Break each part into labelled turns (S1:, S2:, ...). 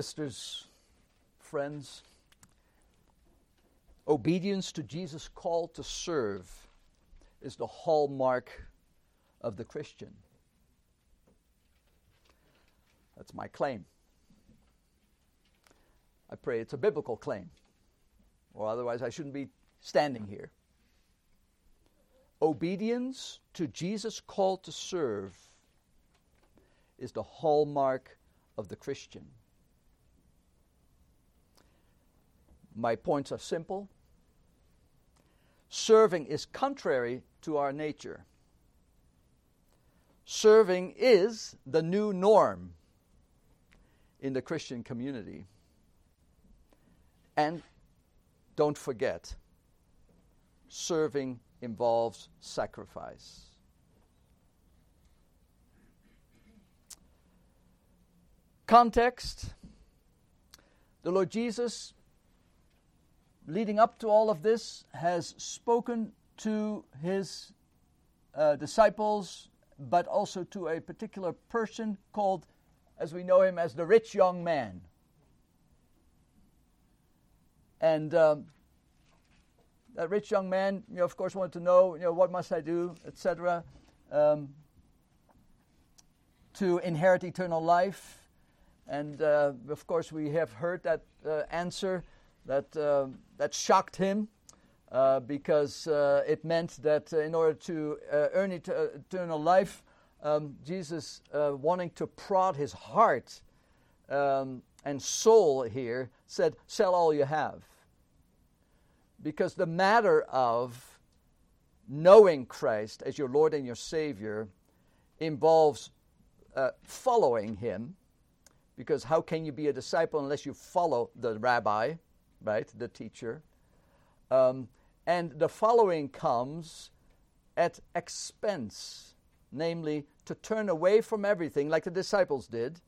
S1: Sisters, friends, obedience to Jesus' call to serve is the hallmark of the Christian. That's my claim. I pray it's a biblical claim, or otherwise I shouldn't be standing here. Obedience to Jesus' call to serve is the hallmark of the Christian. My points are simple. Serving is contrary to our nature. Serving is the new norm in the Christian community. And don't forget, serving involves sacrifice. Context The Lord Jesus, leading up to all of this, has spoken to his uh, disciples, but also to a particular person called, as we know him, as the rich young man. And um, that rich young man, you know, of course, wanted to know, you know, what must I do, etc., um, to inherit eternal life. And uh, of course, we have heard that uh, answer that uh, that shocked him uh, because uh, it meant that in order to earn et- eternal life, um, Jesus, wanting to prod his heart um, and soul here, said, "Sell all you have." Because the matter of knowing Christ as your Lord and your Savior involves uh, following Him. Because how can you be a disciple unless you follow the rabbi, right, the teacher? Um, and the following comes at expense, namely to turn away from everything, like the disciples did,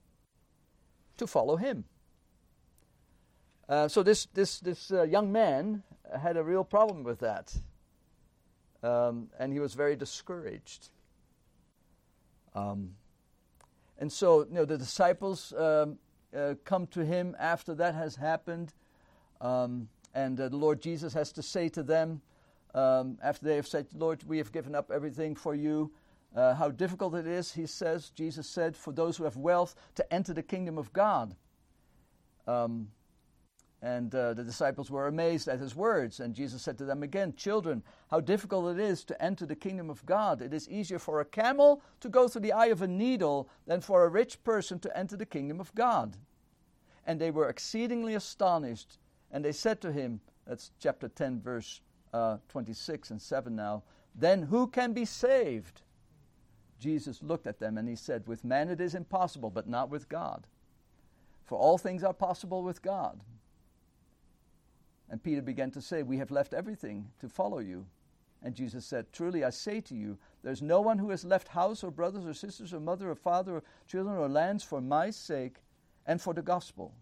S1: to follow Him. Uh, so this this this uh, young man had a real problem with that. Um, and he was very discouraged. Um, and so, you know, the disciples um, uh, come to him after that has happened. Um, and uh, the Lord Jesus has to say to them, um, after they have said, Lord, we have given up everything for you, uh, how difficult it is, he says, Jesus said, for those who have wealth to enter the kingdom of God. Um, and uh, the disciples were amazed at his words. And Jesus said to them again, Children, how difficult it is to enter the kingdom of God. It is easier for a camel to go through the eye of a needle than for a rich person to enter the kingdom of God. And they were exceedingly astonished. And they said to him, that's chapter 10, verse uh, 26 and 7 now, Then who can be saved? Jesus looked at them and he said, With man it is impossible, but not with God. For all things are possible with God. And Peter began to say, We have left everything to follow you. And Jesus said, Truly I say to you, there's no one who has left house or brothers or sisters or mother or father or children or lands for my sake and for the gospel,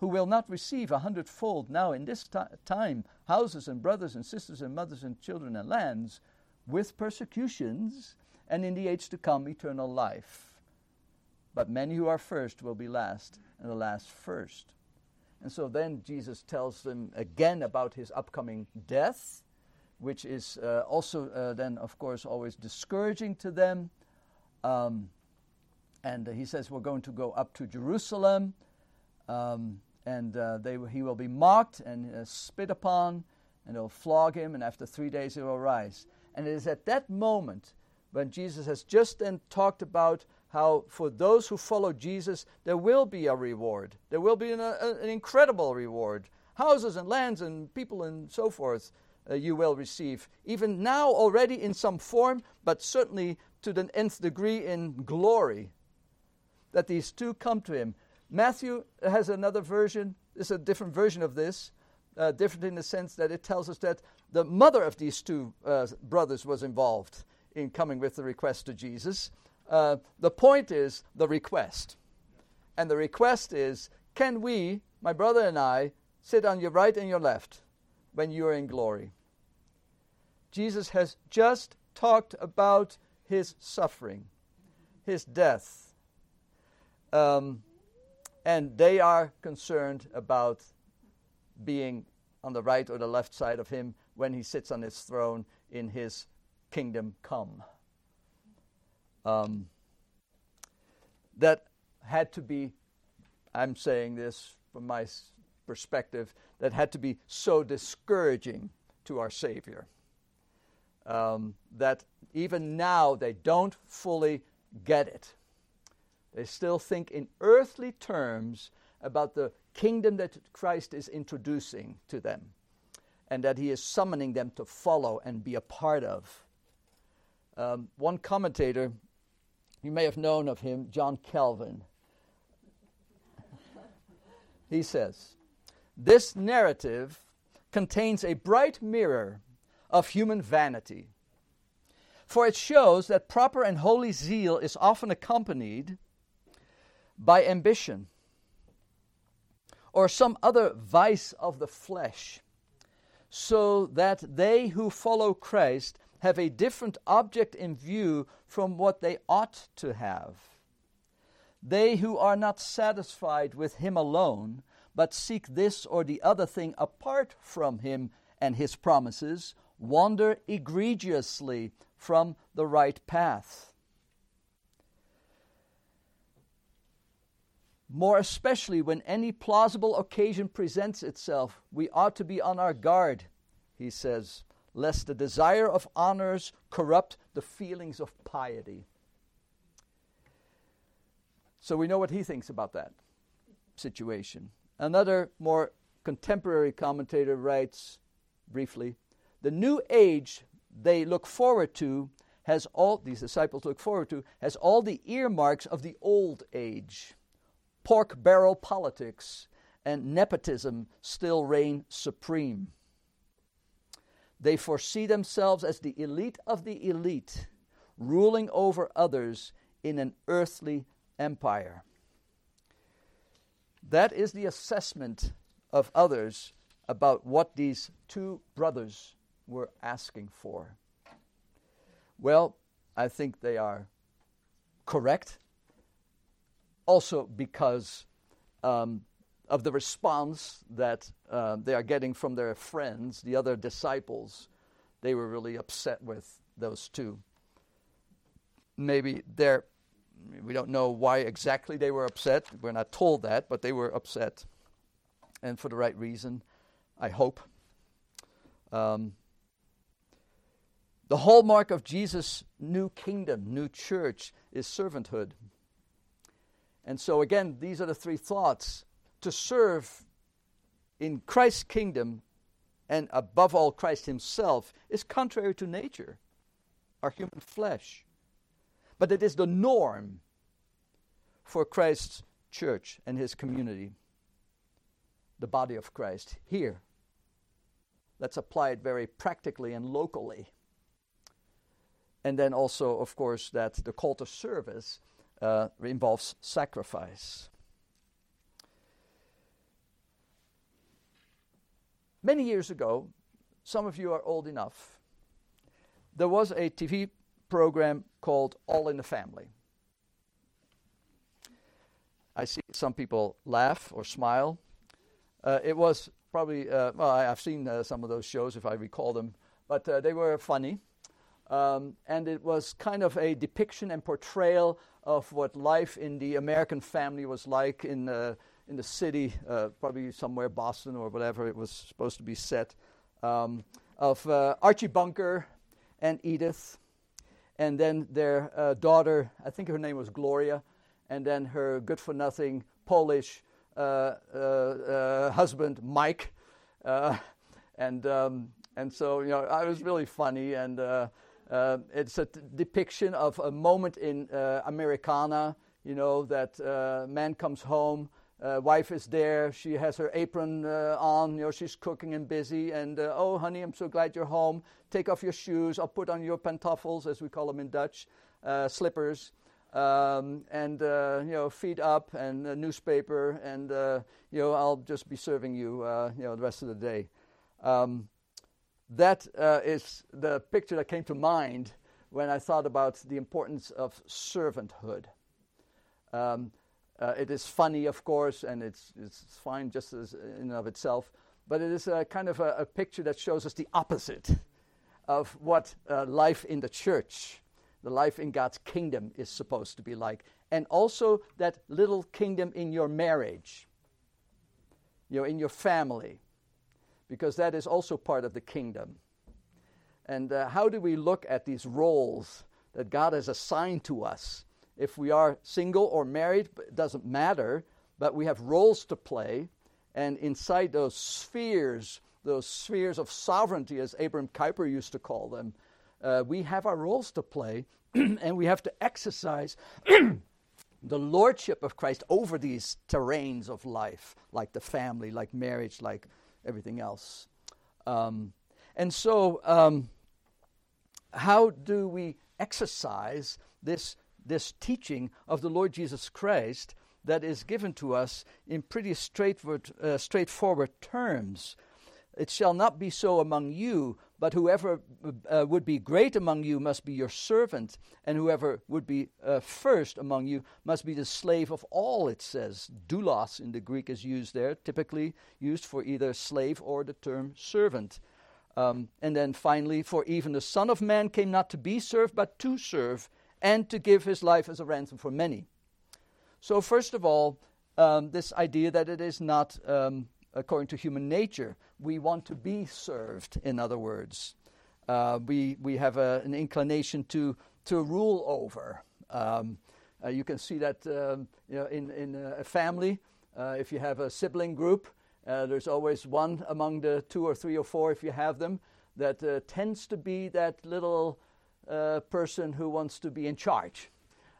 S1: who will not receive a hundredfold now in this time houses and brothers and sisters and mothers and children and lands with persecutions, and in the age to come eternal life. But many who are first will be last, and the last first. And so then Jesus tells them again about his upcoming death, which is uh, also uh, then, of course, always discouraging to them. Um, and he says, We're going to go up to Jerusalem, um, and uh, they, he will be mocked and uh, spit upon, and they'll flog him, and after three days he will rise. And it is at that moment when Jesus has just then talked about how for those who follow Jesus, there will be a reward. There will be an, a, an incredible reward. Houses and lands and people and so forth uh, you will receive. Even now, already in some form, but certainly to the nth degree in glory. That these two come to him. Matthew has another version, it's a different version of this, uh, different in the sense that it tells us that the mother of these two uh, brothers was involved in coming with the request to Jesus. Uh, the point is the request. And the request is can we, my brother and I, sit on your right and your left when you are in glory? Jesus has just talked about his suffering, his death. Um, and they are concerned about being on the right or the left side of him when he sits on his throne in his kingdom come. Um, that had to be, I'm saying this from my perspective, that had to be so discouraging to our Savior. Um, that even now they don't fully get it. They still think in earthly terms about the kingdom that Christ is introducing to them and that he is summoning them to follow and be a part of. Um, one commentator, you may have known of him, John Calvin, he says, This narrative contains a bright mirror of human vanity. For it shows that proper and holy zeal is often accompanied by ambition or some other vice of the flesh, so that they who follow Christ have a different object in view from what they ought to have. They who are not satisfied with Him alone, but seek this or the other thing apart from Him and His promises, wander egregiously from the right path. More especially when any plausible occasion presents itself, we ought to be on our guard, he says, lest the desire of honors corrupt the feelings of piety. So we know what he thinks about that situation. Another more contemporary commentator writes briefly The new age they look forward to has all, these disciples look forward to, has all the earmarks of the old age pork barrel politics, and nepotism still reign supreme. They foresee themselves as the elite of the elite, ruling over others in an earthly empire. That is the assessment of others about what these two brothers were asking for. Well, I think they are correct also because um, of the response that uh, they are getting from their friends, the other disciples. They were really upset with those two. Maybe they're, we don't know why exactly they were upset. We're not told that, but they were upset. And for the right reason, I hope. Um, the hallmark of Jesus' new kingdom, new church, is servanthood. And so, again, these are the three thoughts. To serve in Christ's kingdom and above all Christ Himself is contrary to nature, our human flesh. But it is the norm for Christ's church and His community, the body of Christ. Here, let's apply it very practically and locally. And then also, of course, that the call to service uh, involves sacrifice. Many years ago, some of you are old enough, there was a TV program called All in the Family. I see some people laugh or smile. Uh, it was probably, uh, well, I, have seen uh, some of those shows if I recall them, but uh, they were funny. Um, and it was kind of a depiction and portrayal of what life in the American family was like in, uh, in the city, uh, probably somewhere Boston or whatever it was supposed to be set, um, of uh, Archie Bunker and Edith, and then their uh, daughter, I think her name was Gloria, and then her good for nothing Polish uh, husband, Mike. and, um, and so, you know, I was really funny. And uh, it's a depiction of a moment in uh, Americana, you know, that uh, man comes home, uh, wife is there, she has her apron uh, on, you know, she's cooking and busy, and uh, oh, honey, I'm so glad you're home. Take off your shoes, I'll put on your pantoffels, as we call them in Dutch, slippers. Um, and you know, feet up, and a newspaper, and you know, I'll just be serving you, you know, the rest of the day. Um, that uh, is the picture that came to mind when I thought about the importance of servanthood. Um, Uh, it is funny, of course, and it's, it's fine just as in and of itself, but it is a kind of a, a picture that shows us the opposite of what uh, life in the church, the life in God's kingdom is supposed to be like. And also that little kingdom in your marriage, you know, in your family, because that is also part of the kingdom. And uh, how do we look at these roles that God has assigned to us? If we are single or married, it doesn't matter, but we have roles to play. And inside those spheres, those spheres of sovereignty, as Abram Kuyper used to call them, uh, we have our roles to play, and we have to exercise the lordship of Christ over these terrains of life, like the family, like marriage, like everything else. Um, and so, um, how do we exercise this, this teaching of the Lord Jesus Christ that is given to us in pretty straightforward, uh, straightforward terms? It shall not be so among you, but whoever uh, would be great among you must be your servant, and whoever would be uh, first among you must be the slave of all, it says. Doulos in the Greek is used there, typically used for either slave or the term servant. Um, and then finally, for even the Son of Man came not to be served, but to serve, and to give his life as a ransom for many. So, first of all, um, this idea that it is not um, according to human nature. We want to be served, in other words. Uh, we, we have a, an inclination to, to rule over. Um, uh, you can see that um, you know, in, in a family. Uh, if you have a sibling group, uh, there's always one among the two or three or four, if you have them, that uh, tends to be that little uh, person who wants to be in charge.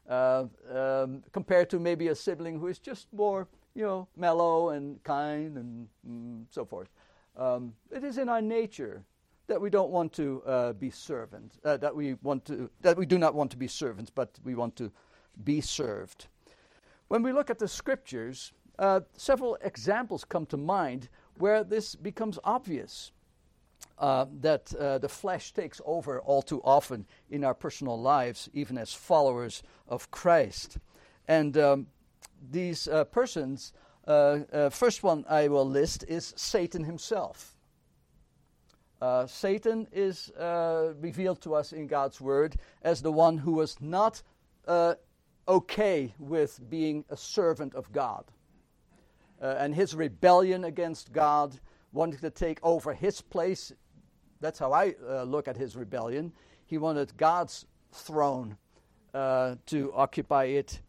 S1: Um, compared to maybe a sibling who is just more you know, mellow and kind and mm, so forth. Um, it is in our nature that we don't want to uh, be servants, uh, that we want to, that we do not want to be servants, but we want to be served. When we look at the scriptures, uh, several examples come to mind where this becomes obvious. Uh, that uh, the flesh takes over all too often in our personal lives, even as followers of Christ. And um, these uh, persons, first one I will list is Satan himself. Uh, Satan is uh, revealed to us in God's word as the one who was not uh, okay with being a servant of God. and his rebellion against God, wanting to take over his place, that's how I look at his rebellion. He wanted God's throne to occupy it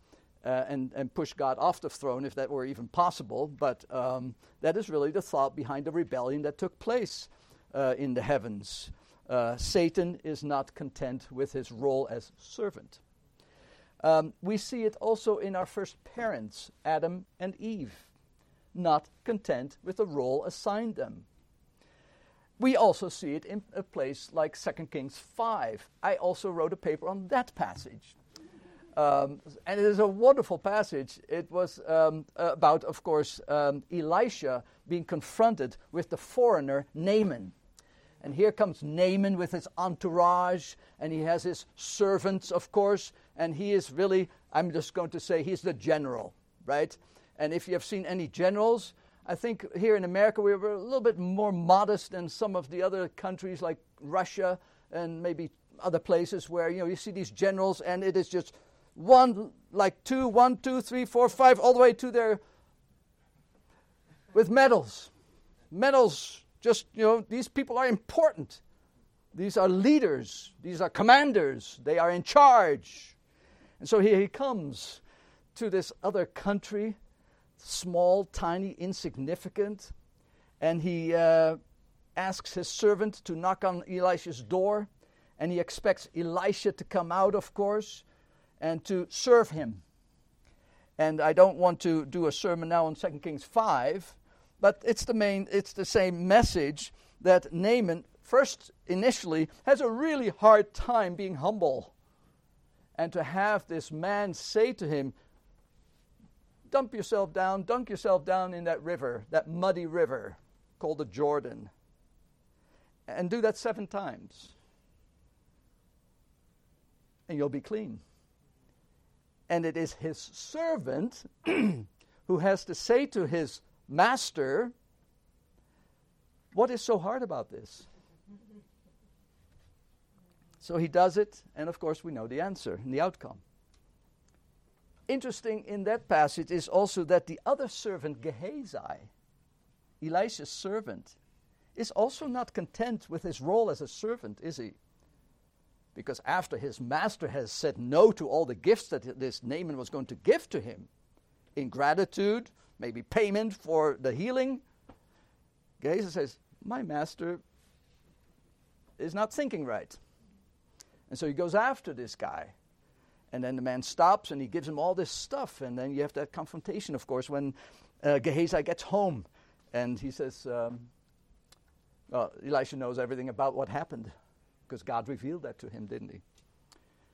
S1: uh, and, and push God off the throne if that were even possible. But um, that is really the thought behind the rebellion that took place uh, in the heavens. Uh, Satan is not content with his role as servant. Um, we see it also in our first parents, Adam and Eve, not content with the role assigned them. We also see it in a place like 2 Kings 5. I also wrote a paper on that passage. Um, and it is a wonderful passage. It was um, about, of course, um, Elisha being confronted with the foreigner Naaman. And here comes Naaman with his entourage, and he has his servants, of course, and he is really, I'm just going to say, he's the general, right? And if you have seen any generals, I think here in America we were a little bit more modest than some of the other countries like Russia and maybe other places where, you know, you see these generals and it is just one, like two, one, two, three, four, five, all the way to there with medals. Medals, just, you know, these people are important. These are leaders, these are commanders, they are in charge. And so here he comes to this other country, small, tiny, insignificant, and he uh, asks his servant to knock on Elisha's door, and he expects Elisha to come out, of course and to serve him. And I don't want to do a sermon now on 2 Kings 5, but it's the main it's the same message that Naaman first initially has a really hard time being humble. And to have this man say to him, dump yourself down, dunk yourself down in that river, that muddy river called the Jordan. And do that seven times. And you'll be clean. And it is his servant who has to say to his master, What is so hard about this? So he does it, and of course, we know the answer and the outcome. Interesting in that passage is also that the other servant, Gehazi, Elisha's servant, is also not content with his role as a servant, is he? Because after his master has said no to all the gifts that this Naaman was going to give to him, in gratitude, maybe payment for the healing, Gehazi says, My master is not thinking right. And so he goes after this guy. And then the man stops and he gives him all this stuff. And then you have that confrontation, of course, when uh, Gehazi gets home. And he says, um, well, Elisha knows everything about what happened because God revealed that to him, didn't he?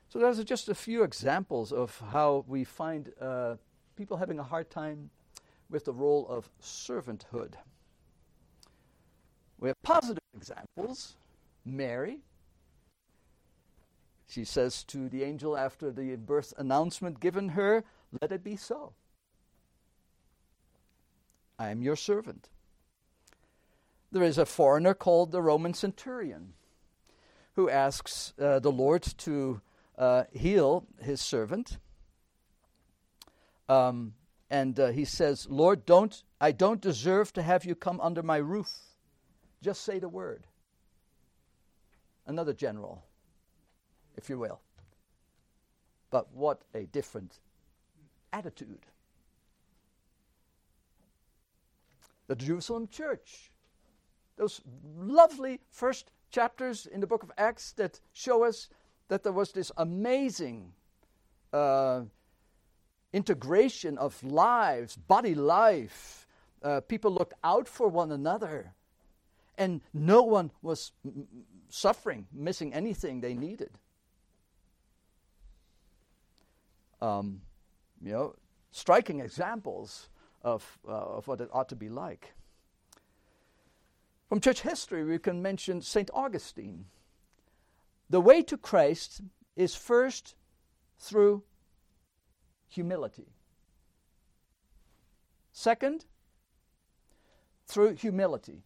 S1: So those are just a few examples of how we find uh, people having a hard time with the role of servanthood. We have positive examples. Mary, she says to the angel after the birth announcement given her, Let it be so. I am your servant. There is a foreigner called the Roman centurion who asks uh, the Lord to uh, heal his servant. Um, and uh, he says, Lord, don't, I don't deserve to have you come under my roof. Just say the word. Another general if you will. But what a different attitude. The Jerusalem church, those lovely first chapters in the book of Acts that show us that there was this amazing uh, integration of lives, body life. Uh, people looked out for one another, and no one was m- suffering, missing anything they needed. um, you know, striking examples of, uh, of what it ought to be like. From church history, we can mention St. Augustine. The way to Christ is first through humility. Second, through humility.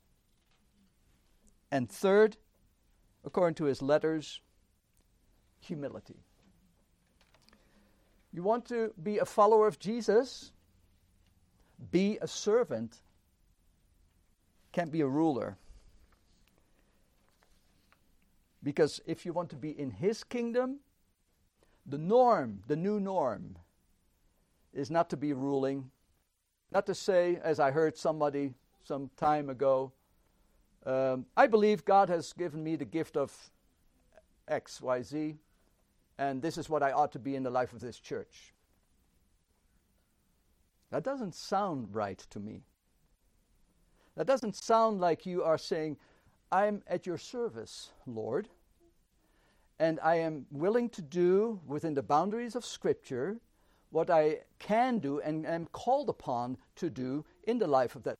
S1: And third, according to his letters, humility. You want to be a follower of Jesus? Be a servant. Can't be a ruler. Because if you want to be in his kingdom, the norm, the new norm, is not to be ruling, not to say, as I heard somebody some time ago, um, I believe God has given me the gift of X, Y, Z and this is what I ought to be in the life of this church. That doesn't sound right to me. That doesn't sound like you are saying, I'm at your service, Lord, and I am willing to do within the boundaries of Scripture what I can do and am called upon to do in the life of that.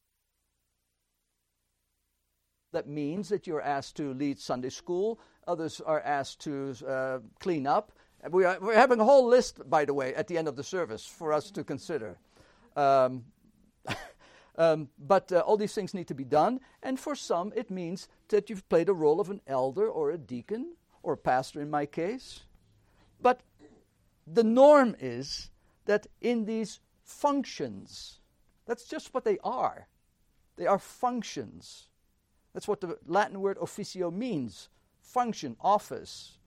S1: That means that you're asked to lead Sunday school, Others are asked to uh, clean up. We are, we're having a whole list, by the way, at the end of the service for us to consider. Um, um, but uh, all these things need to be done. And for some, it means that you've played a role of an elder or a deacon or a pastor in my case. But the norm is that in these functions, that's just what they are. They are functions. That's what the Latin word officio means function, office.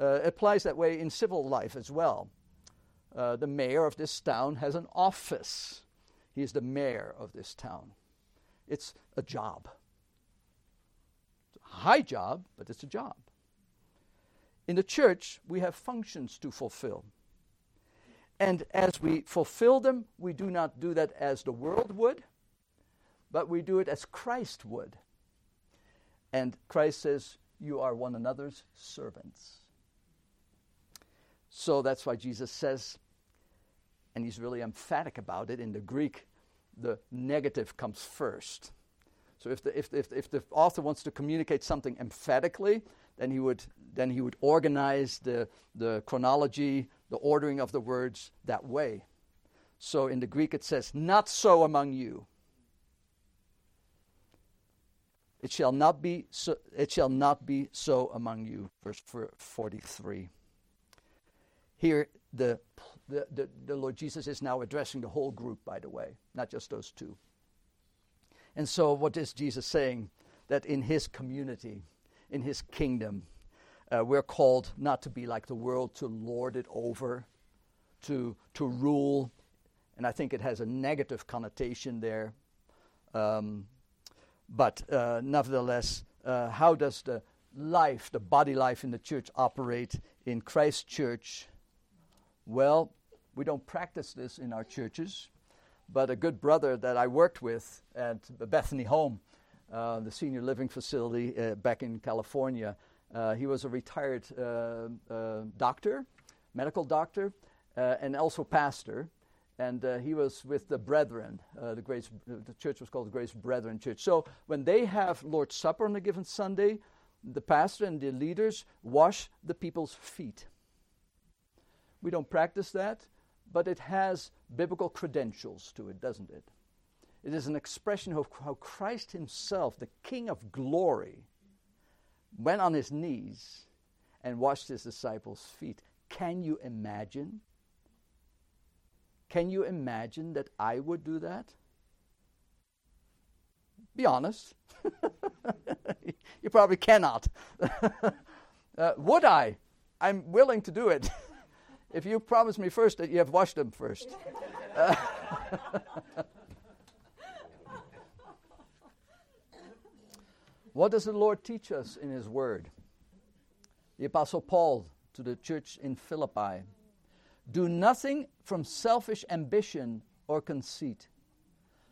S1: Uh, applies that way in civil life as well. Uh, the mayor of this town has an office. He is the mayor of this town. It's a job. It's a high job, but it's a job. In the church, we have functions to fulfill. And as we fulfill them, we do not do that as the world would, but we do it as Christ would. And Christ says, you are one another's servants. So that's why Jesus says, and he's really emphatic about it in the Greek, the negative comes first. So if the, if, if, if the author wants to communicate something emphatically, then he would, then he would organize the, the chronology the ordering of the words that way. So in the Greek it says, Not so among you. It shall not be so, it shall not be so among you. Verse 43. Here the, the, the, the Lord Jesus is now addressing the whole group, by the way, not just those two. And so, what is Jesus saying? That in his community, in his kingdom, uh, we're called not to be like the world, to lord it over, to, to rule. And I think it has a negative connotation there. Um, but uh, nevertheless, uh, how does the life, the body life in the church, operate in Christ's church? Well, we don't practice this in our churches, but a good brother that I worked with at Bethany Home, uh, the senior living facility uh, back in California, uh, he was a retired uh, uh, doctor, medical doctor, and also pastor and uh, he was with the brethren. Uh, the Grace, the church was called the Grace Brethren Church. So when they have Lord's Supper on a given Sunday, the pastor and the leaders wash the people's feet. We don't practice that, but it has biblical credentials to it, doesn't it? It is an expression of how Christ Himself, the King of glory, went on his knees and washed his disciples' feet. Can you imagine? Can you imagine that I would do that? Be honest. you probably cannot. uh, would I? I'm willing to do it. if you promise me first that you have washed them first. Uh, what does the Lord teach us in His Word? The Apostle Paul to the church in Philippi do nothing from selfish ambition or conceit,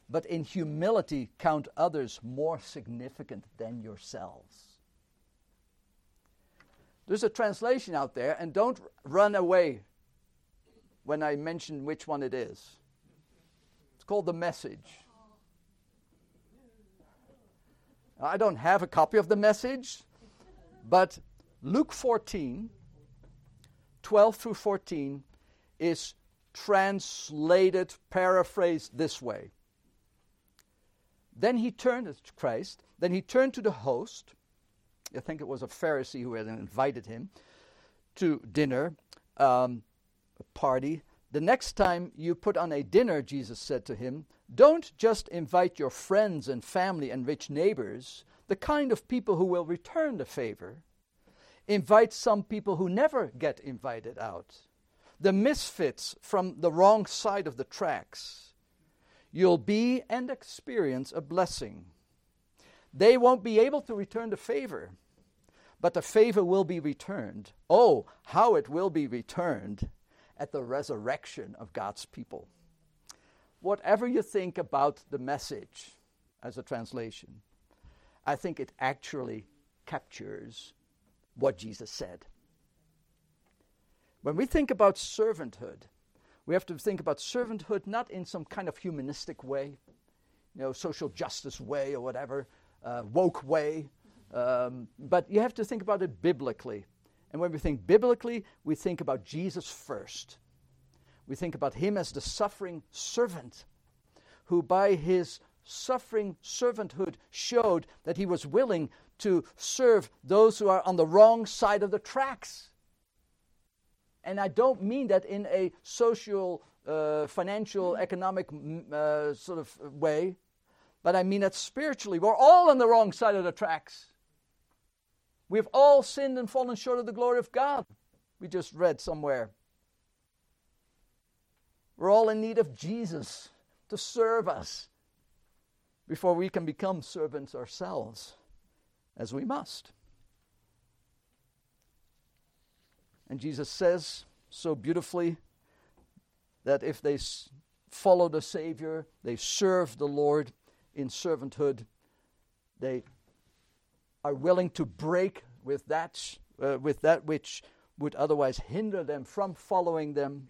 S1: but in humility count others more significant than yourselves. There's a translation out there, and don't run away when I mention which one it is. It's called The Message. I don't have a copy of the message, but Luke 14, 12 through 14 is translated, paraphrased this way. Then he turned to Christ, then he turned to the host. I think it was a Pharisee who had invited him to dinner, um, a party. The next time you put on a dinner, Jesus said to him, don't just invite your friends and family and rich neighbors, the kind of people who will return the favor. Invite some people who never get invited out the misfits from the wrong side of the tracks, you'll be and experience a blessing. They won't be able to return the favor, but the favor will be returned. Oh, how it will be returned at the resurrection of God's people. Whatever you think about the message as a translation, I think it actually captures what Jesus said. When we think about servanthood, we have to think about servanthood not in some kind of humanistic way, you know, social justice way or whatever, uh, woke way, um, but you have to think about it biblically. And when we think biblically, we think about Jesus first. We think about him as the suffering servant who, by his suffering servanthood, showed that he was willing to serve those who are on the wrong side of the tracks. And I don't mean that in a social, uh, financial, economic uh, sort of way, but I mean it spiritually. We're all on the wrong side of the tracks. We've all sinned and fallen short of the glory of God. We just read somewhere. We're all in need of Jesus to serve us before we can become servants ourselves, as we must. And Jesus says so beautifully that if they follow the Savior, they serve the Lord in servanthood, they are willing to break with that, uh, with that which would otherwise hinder them from following them,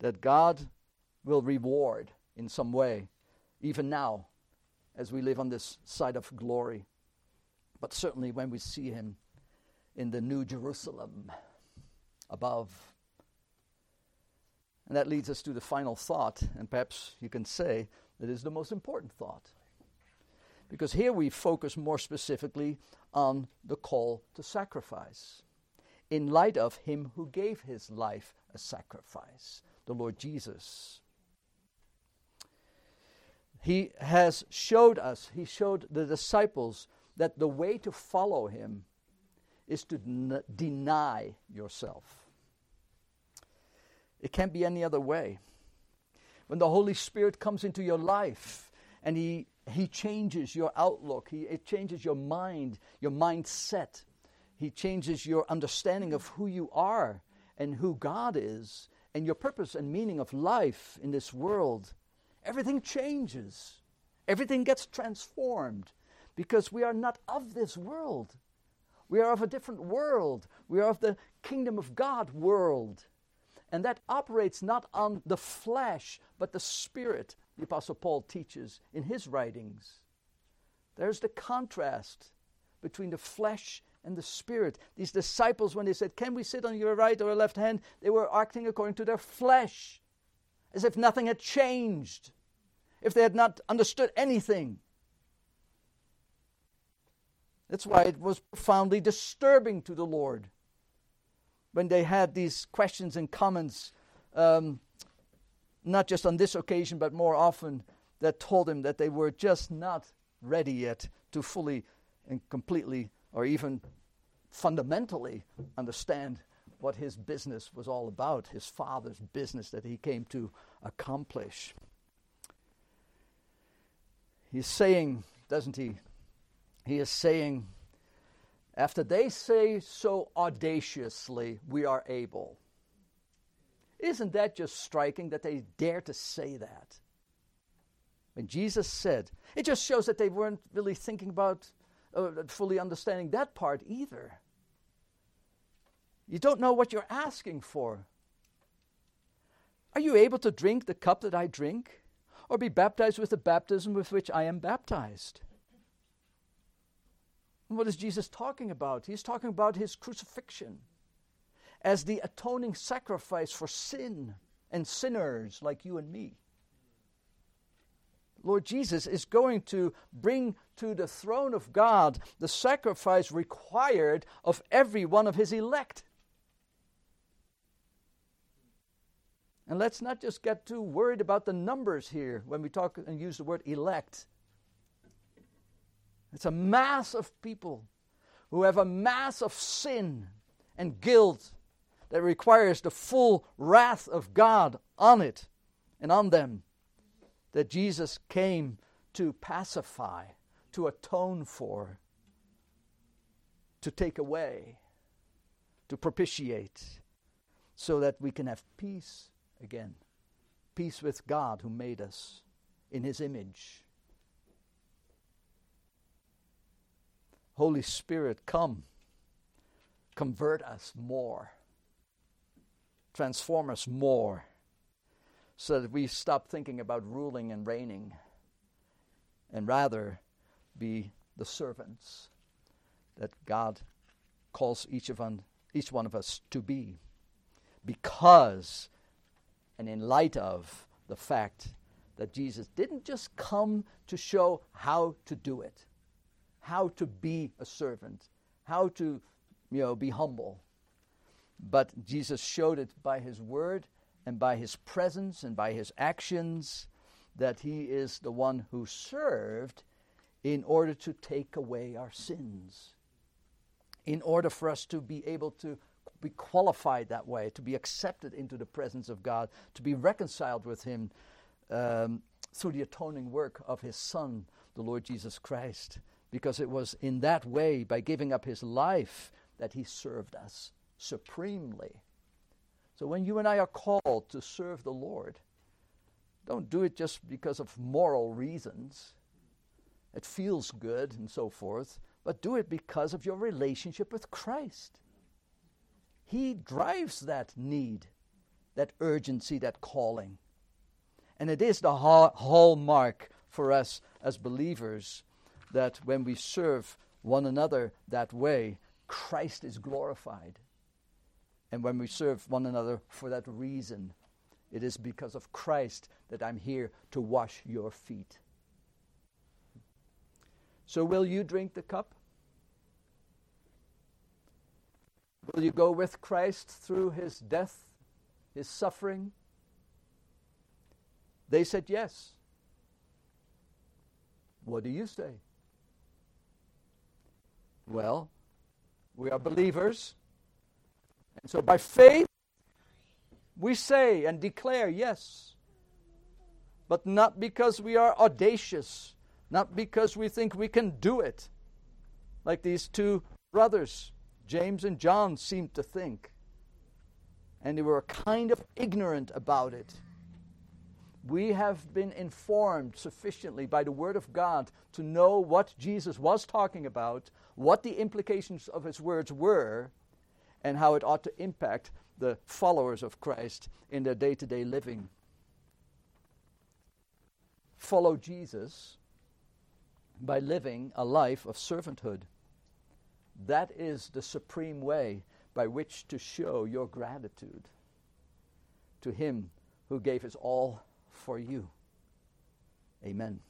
S1: that God will reward in some way, even now, as we live on this side of glory. But certainly when we see Him in the New Jerusalem above And that leads us to the final thought, and perhaps you can say that is the most important thought. Because here we focus more specifically on the call to sacrifice in light of him who gave his life a sacrifice, the Lord Jesus. He has showed us, he showed the disciples that the way to follow him is to n- deny yourself. It can't be any other way. When the Holy Spirit comes into your life and he, he changes your outlook, he, it changes your mind, your mindset, he changes your understanding of who you are and who God is and your purpose and meaning of life in this world. Everything changes, everything gets transformed because we are not of this world. We are of a different world. We are of the kingdom of God world. And that operates not on the flesh, but the spirit, the Apostle Paul teaches in his writings. There's the contrast between the flesh and the spirit. These disciples, when they said, Can we sit on your right or left hand? they were acting according to their flesh, as if nothing had changed, if they had not understood anything. That's why it was profoundly disturbing to the Lord when they had these questions and comments, um, not just on this occasion, but more often, that told him that they were just not ready yet to fully and completely, or even fundamentally, understand what his business was all about, his father's business that he came to accomplish. He's saying, doesn't he, he is saying, after they say so audaciously, we are able. Isn't that just striking that they dare to say that? When Jesus said, it just shows that they weren't really thinking about uh, fully understanding that part either. You don't know what you're asking for. Are you able to drink the cup that I drink, or be baptized with the baptism with which I am baptized? What is Jesus talking about? He's talking about his crucifixion as the atoning sacrifice for sin and sinners like you and me. Lord Jesus is going to bring to the throne of God the sacrifice required of every one of his elect. And let's not just get too worried about the numbers here when we talk and use the word elect. It's a mass of people who have a mass of sin and guilt that requires the full wrath of God on it and on them that Jesus came to pacify, to atone for, to take away, to propitiate, so that we can have peace again. Peace with God who made us in His image Holy Spirit, come. Convert us more. Transform us more so that we stop thinking about ruling and reigning and rather be the servants that God calls each of un, each one of us to be because and in light of the fact that Jesus didn't just come to show how to do it how to be a servant, how to, you know, be humble. But Jesus showed it by his word and by his presence and by his actions that he is the one who served in order to take away our sins. In order for us to be able to be qualified that way, to be accepted into the presence of God, to be reconciled with him um, through the atoning work of his Son, the Lord Jesus Christ because it was in that way, by giving up his life, that he served us supremely. So when you and I are called to serve the Lord, don't do it just because of moral reasons. It feels good and so forth, but do it because of your relationship with Christ. He drives that need, that urgency, that calling. And it is the hallmark for us as believers that when we serve one another that way, Christ is glorified. And when we serve one another for that reason, It is because of Christ that I'm here to wash your feet. So, will you drink the cup? Will you go with Christ through his death, his suffering? They said yes. What do you say? Well, we are believers. And so by faith, we say and declare yes. But not because we are audacious, not because we think we can do it, like these two brothers, James and John, seemed to think. And they were kind of ignorant about it. We have been informed sufficiently by the Word of God to know what Jesus was talking about, what the implications of his words were, and how it ought to impact the followers of Christ in their day to day living. Follow Jesus by living a life of servanthood. That is the supreme way by which to show your gratitude to Him who gave His all for you. Amen.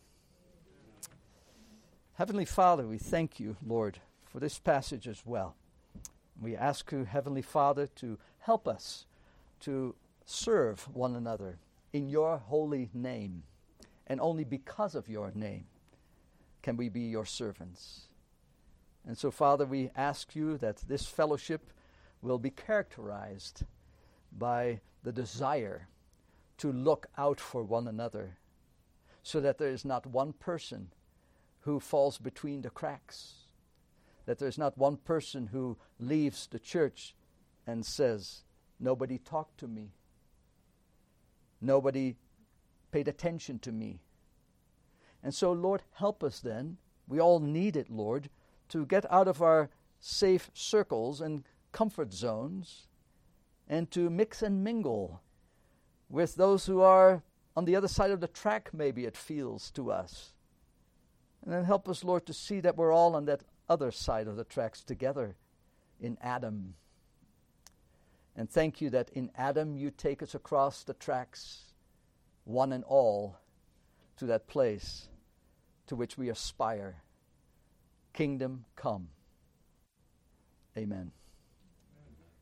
S1: Heavenly Father, we thank you, Lord, for this passage as well. We ask you, Heavenly Father, to help us to serve one another in your holy name. And only because of your name can we be your servants. And so, Father, we ask you that this fellowship will be characterized by the desire to look out for one another so that there is not one person who falls between the cracks, that there's not one person who leaves the church and says, Nobody talked to me, nobody paid attention to me. And so, Lord, help us then. We all need it, Lord, to get out of our safe circles and comfort zones and to mix and mingle with those who are on the other side of the track, maybe it feels to us. And then help us, Lord, to see that we're all on that other side of the tracks together in Adam. And thank you that in Adam you take us across the tracks, one and all, to that place to which we aspire. Kingdom come. Amen.